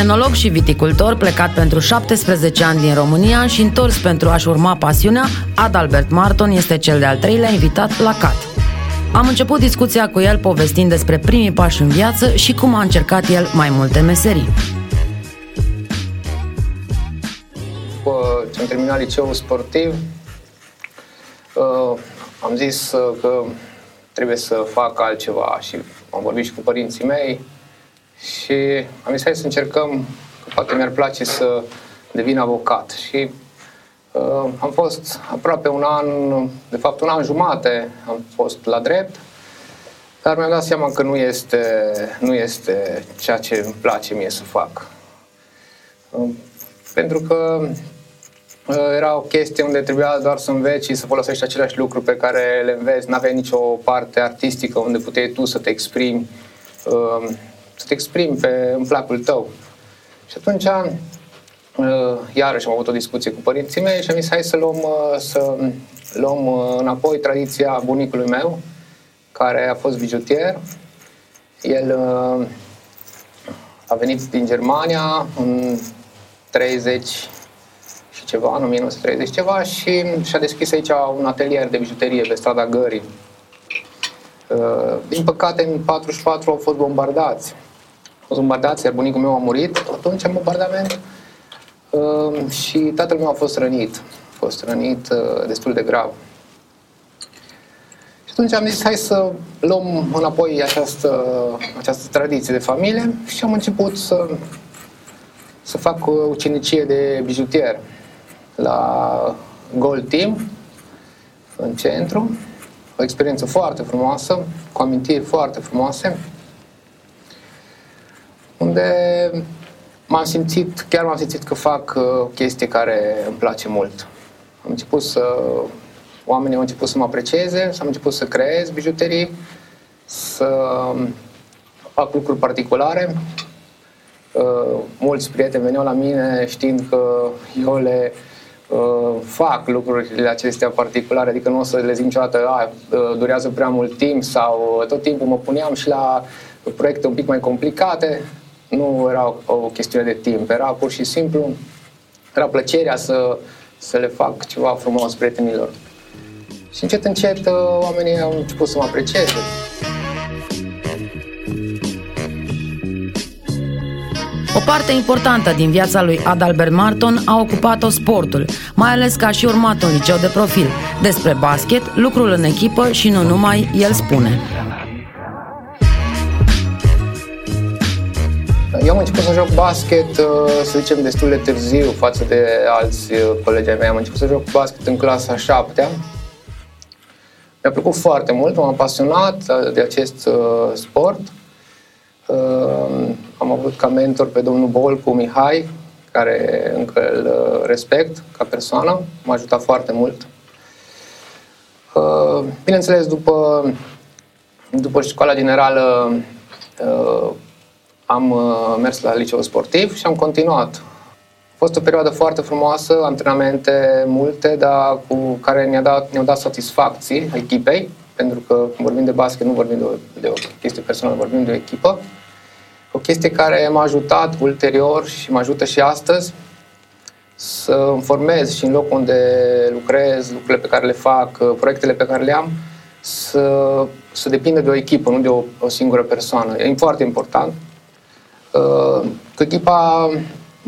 Enolog și viticultor plecat pentru 17 ani din România și întors pentru a-și urma pasiunea, Adalbert Marton este cel de-al treilea invitat la CAT. Am început discuția cu el povestind despre primii pași în viață și cum a încercat el mai multe meserii. După ce am terminat liceul sportiv, uh, am zis uh, că trebuie să fac altceva și am vorbit și cu părinții mei și am zis hai să încercăm, că poate mi-ar place să devin avocat. Și uh, am fost aproape un an, de fapt un an jumate am fost la drept, dar mi-am dat seama că nu este, nu este ceea ce îmi place mie să fac. Uh, pentru că uh, era o chestie unde trebuia doar să înveți și să folosești aceleași lucruri pe care le înveți. Nu aveai nicio parte artistică unde puteai tu să te exprimi, uh, să te exprimi pe, în placul tău. Și atunci, iarăși am avut o discuție cu părinții mei și am zis hai să luăm, să luăm înapoi tradiția bunicului meu, care a fost bijutier. El a venit din Germania în 30 și ceva, în 1930 ceva și și-a deschis aici un atelier de bijuterie pe strada Gării. Uh, din păcate, în 44 au fost bombardați. Au fost bombardați, iar bunicul meu a murit atunci în bombardament uh, și tatăl meu a fost rănit. A fost rănit uh, destul de grav. Și atunci am zis, hai să luăm înapoi această, această tradiție de familie și am început să să fac o ucenicie de bijutier la Gold Team în centru. O experiență foarte frumoasă, cu amintiri foarte frumoase, unde m-am simțit, chiar m-am simțit că fac uh, o chestie care îmi place mult. Am început să, oamenii au început să mă aprecieze, am început să creez bijuterii, să fac lucruri particulare uh, mulți prieteni veneau la mine știind că eu le uh, fac lucrurile acestea particulare, adică nu o să le zic niciodată, a, uh, durează prea mult timp sau tot timpul mă puneam și la proiecte un pic mai complicate. Nu era o, o chestiune de timp, era pur și simplu, era plăcerea să, să le fac ceva frumos prietenilor. Și încet, încet, uh, oamenii au început să mă aprecieze. O parte importantă din viața lui Adalbert Marton a ocupat-o sportul, mai ales că a și urmat un liceu de profil. Despre basket, lucrul în echipă și nu numai, el spune. Eu am început să joc basket, uh, să zicem, destul de târziu față de alți uh, colegi ai mei. Am început să joc basket în clasa 7 Mi-a plăcut foarte mult, m-am pasionat uh, de acest sport am avut ca mentor pe domnul Bolcu Mihai, care încă îl uh, respect ca persoană, m-a ajutat foarte mult. Uh, bineînțeles, după, după școala generală uh, am mers la liceu sportiv și am continuat. A fost o perioadă foarte frumoasă, antrenamente multe, dar cu care ne-a dat, ne-au dat satisfacții echipei, pentru că vorbim de basket, nu vorbim de o, de o chestie personală, vorbim de o echipă. O chestie care m-a ajutat ulterior și mă ajută și astăzi să îmi formez și în locul unde lucrez, lucrurile pe care le fac, proiectele pe care le am, să, să depindă de o echipă, nu de o, o singură persoană. E foarte important. Uh, cu echipa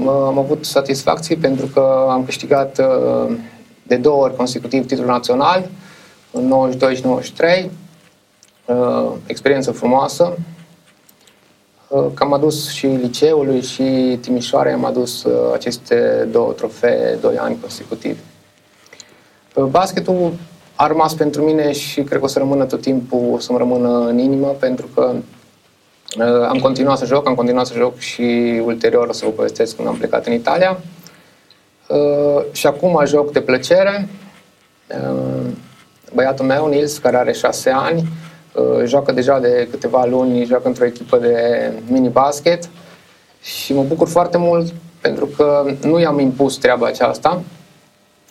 am avut satisfacții pentru că am câștigat uh, de două ori consecutiv titlul național, în 92 și 93. Uh, experiență frumoasă, Uh, că am adus și liceului și Timișoara am adus uh, aceste două trofee, doi ani consecutiv. Uh, basketul a rămas pentru mine și cred că o să rămână tot timpul, o să-mi rămână în inimă, pentru că am continuat să joc, am continuat să joc și ulterior o să vă povestesc când am plecat în Italia. Și acum joc de plăcere. Băiatul meu, Nils, care are șase ani, Uh, joacă deja de câteva luni, joacă într-o echipă de mini-basket și mă bucur foarte mult pentru că nu i-am impus treaba aceasta.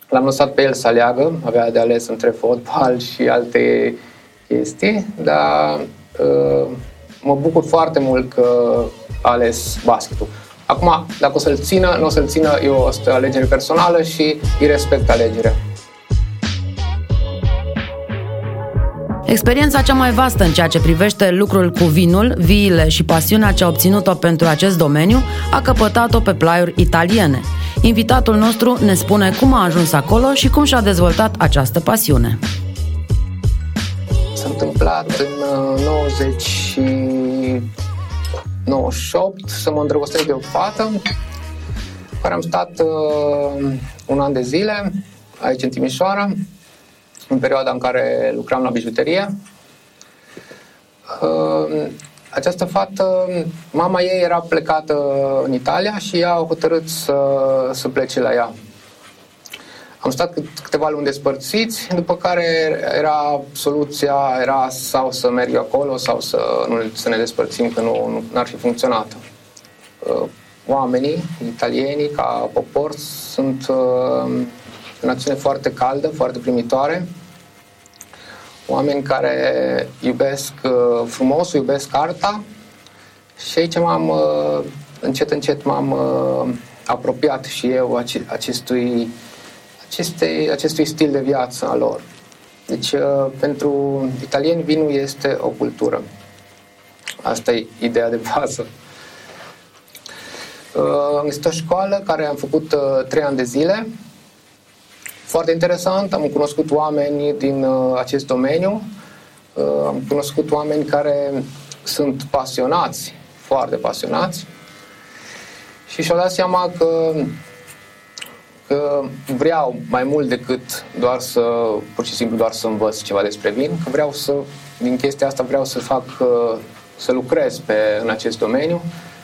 L-am lăsat pe el să aleagă, avea de ales între fotbal și alte chestii, dar uh, mă bucur foarte mult că a ales basketul. Acum, dacă o să-l țină, nu o să-l țină, e o alegere personală și îi respect alegerea. Experiența cea mai vastă în ceea ce privește lucrul cu vinul, viile și pasiunea ce a obținut-o pentru acest domeniu a căpătat-o pe plaiuri italiene. Invitatul nostru ne spune cum a ajuns acolo și cum și-a dezvoltat această pasiune. S-a întâmplat în 90 și 98 să mă îndrăgostesc de o fată care am stat uh, un an de zile aici în Timișoara în perioada în care lucram la bijuterie. Uh, această fată, mama ei era plecată în Italia și ea a hotărât să, să plece la ea. Am stat câteva luni despărțiți, după care era soluția era sau să merg acolo sau să, nu, să ne despărțim, că nu, nu ar fi funcționat. Uh, oamenii italieni, ca popor, sunt uh, o națiune foarte caldă, foarte primitoare, oameni care iubesc uh, frumos, iubesc arta și aici m-am, uh, încet, încet m-am uh, apropiat și eu acestui, acestei, acestui stil de viață al lor. Deci, pentru italieni, vinul este o cultură. Asta e ideea de bază. Am găsit o școală care am făcut trei ani de zile, foarte interesant, am cunoscut oameni din uh, acest domeniu, uh, am cunoscut oameni care sunt pasionați, foarte pasionați și și-au dat seama că, că vreau mai mult decât doar să, pur și simplu doar să învăț ceva despre vin, că vreau să, din chestia asta vreau să fac, uh, să lucrez pe, în acest domeniu,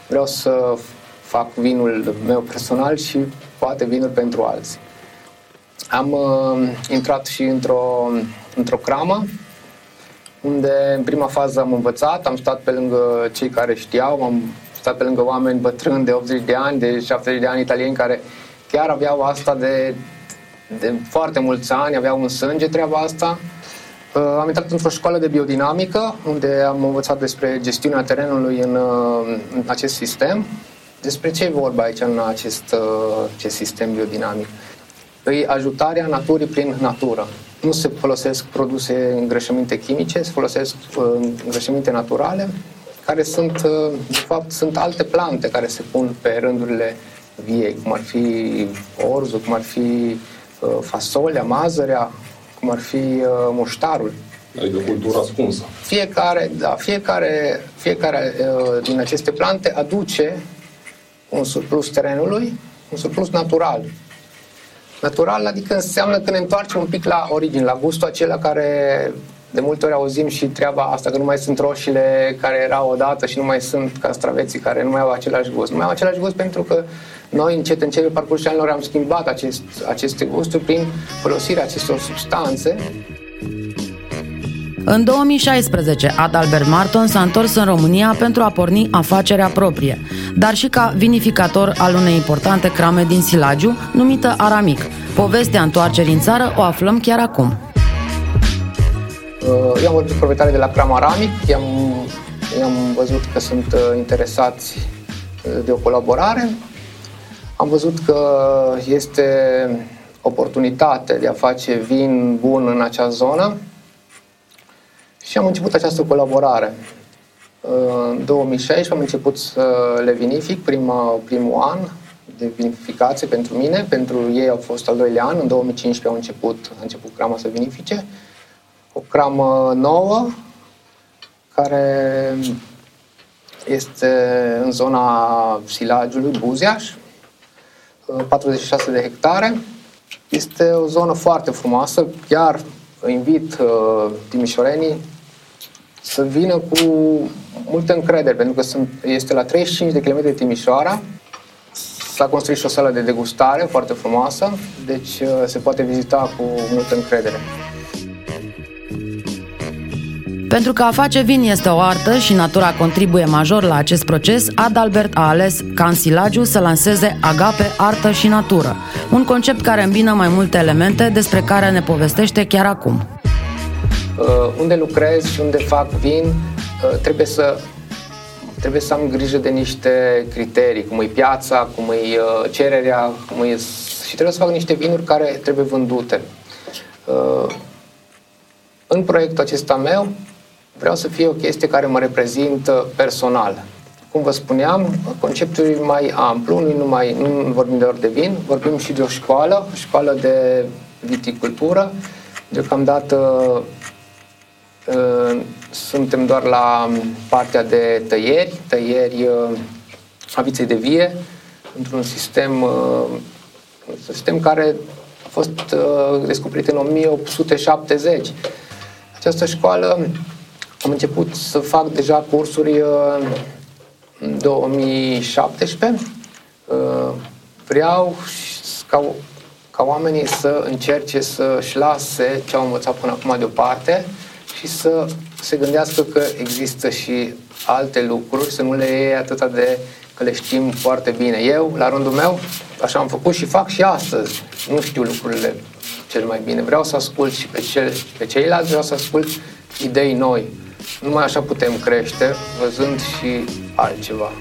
vreau să fac vinul meu personal și poate vinul pentru alții. Am uh, intrat și într-o, într-o cramă, unde în prima fază am învățat, am stat pe lângă cei care știau, am stat pe lângă oameni bătrâni de 80 de ani, de 70 de ani italieni care chiar aveau asta de, de foarte mulți ani, aveau în sânge treaba asta. Uh, am intrat într-o școală de biodinamică, unde am învățat despre gestiunea terenului în, uh, în acest sistem. Despre ce e vorba aici în acest, uh, acest sistem biodinamic? e ajutarea naturii prin natură. Nu se folosesc produse îngrășăminte chimice, se folosesc uh, îngrășăminte naturale, care sunt, uh, de fapt, sunt alte plante care se pun pe rândurile viei, cum ar fi orzul, cum ar fi uh, fasolea, mazărea, cum ar fi muștarul. Adică cultura ascunsă. Fiecare, da, fiecare, fiecare din aceste plante aduce un surplus terenului, un surplus natural. Natural, adică înseamnă că ne întoarcem un pic la origine, la gustul acela care de multe ori auzim și treaba asta că nu mai sunt roșiile care erau odată și nu mai sunt castraveții care nu mai au același gust. Nu mai au același gust pentru că noi încet, încet pe parcursul anilor am schimbat acest, aceste gusturi prin folosirea acestor substanțe în 2016, Adalbert Marton s-a întors în România pentru a porni afacerea proprie, dar și ca vinificator al unei importante crame din Silagiu, numită Aramic. Povestea întoarcerii în țară o aflăm chiar acum. Uh, eu am vorbit cu proprietarii de la crama Aramic, i-am, i-am văzut că sunt uh, interesați uh, de o colaborare. Am văzut că este oportunitate de a face vin bun în acea zonă și am început această colaborare. În 2016 am început să le vinific prima, primul an de vinificație pentru mine, pentru ei au fost al doilea an, în 2015 au început, a început crama să vinifice. O cramă nouă, care este în zona Silagiului, Buziaș, 46 de hectare. Este o zonă foarte frumoasă, chiar invit uh, timișorenii să vină cu multă încredere, pentru că sunt, este la 35 de km de Timișoara, s-a construit și o sală de degustare foarte frumoasă, deci uh, se poate vizita cu multă încredere. Pentru că a face vin este o artă și natura contribuie major la acest proces, Adalbert a ales ca în Silagiu să lanseze Agape, Artă și Natură, un concept care îmbină mai multe elemente despre care ne povestește chiar acum uh, unde lucrez și unde fac vin, uh, trebuie să trebuie să am grijă de niște criterii, cum e piața, cum e uh, cererea, cum e... și trebuie să fac niște vinuri care trebuie vândute. Uh, în proiectul acesta meu vreau să fie o chestie care mă reprezintă personal. Cum vă spuneam, conceptul e mai amplu, nu numai nu vorbim doar de vin, vorbim și de o școală, o școală de viticultură. Deocamdată uh, suntem doar la partea de tăieri, tăieri uh, a viței de vie, într-un sistem, uh, un sistem care a fost descoperit în 1870. Această școală am început să fac deja cursuri în 2017. Vreau ca ca oamenii să încerce să-și lase ce au învățat până acum deoparte și să se gândească că există și alte lucruri, să nu le iei atât de că le știm foarte bine. Eu, la rândul meu, așa am făcut și fac și astăzi. Nu știu lucrurile cel mai bine. Vreau să ascult și pe, cel, pe ceilalți, vreau să ascult idei noi. Numai așa putem crește, văzând și altceva.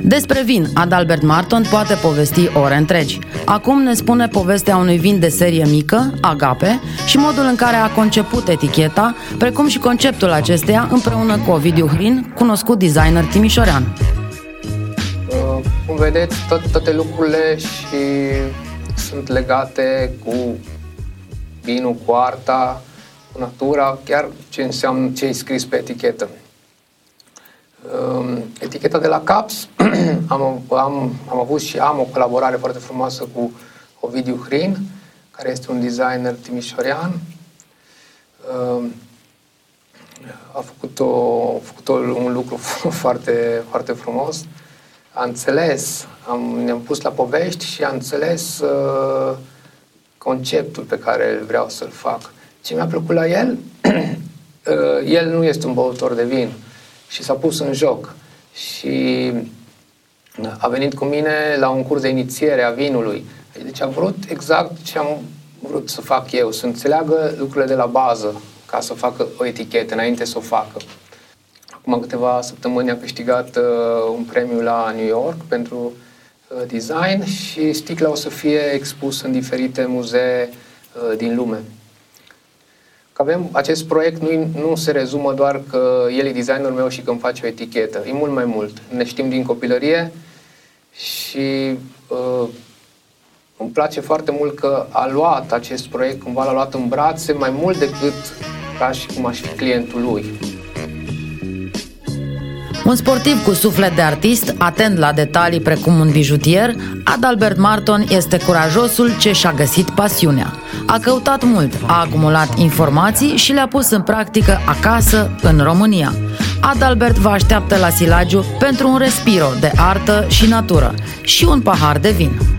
Despre vin, Adalbert Marton poate povesti ore întregi. Acum ne spune povestea unui vin de serie mică, Agape, și modul în care a conceput eticheta, precum și conceptul acesteia împreună cu Ovidiu Hrin, cunoscut designer timișorean. Uh, cum vedeți, tot, toate lucrurile și sunt legate cu vinul, cu arta, cu natura, chiar ce înseamnă ce e scris pe etichetă. Um, eticheta de la CAPS, am, am, am avut și am o colaborare foarte frumoasă cu Ovidiu Hrin, care este un designer timișorean. Um, a făcut, o, a făcut un lucru foarte, foarte frumos. A înțeles, am, ne-am pus la povești și a înțeles uh, conceptul pe care vreau să-l fac. Ce mi-a plăcut la el, uh, el nu este un băutor de vin, și s-a pus în joc. Și a venit cu mine la un curs de inițiere a vinului. Deci a vrut exact ce am vrut să fac eu, să înțeleagă lucrurile de la bază ca să facă o etichetă înainte să o facă. Acum câteva săptămâni a câștigat uh, un premiu la New York pentru uh, design și sticla o să fie expus în diferite muzee uh, din lume că avem acest proiect nu, nu se rezumă doar că el e designerul meu și că îmi face o etichetă. E mult mai mult. Ne știm din copilărie și uh, îmi place foarte mult că a luat acest proiect, cumva l-a luat în brațe mai mult decât ca și cum aș fi clientul lui. Un sportiv cu suflet de artist, atent la detalii precum un bijutier, Adalbert Marton este curajosul ce și-a găsit pasiunea. A căutat mult, a acumulat informații și le-a pus în practică acasă, în România. Adalbert vă așteaptă la Silagiu pentru un respiro de artă și natură și un pahar de vin.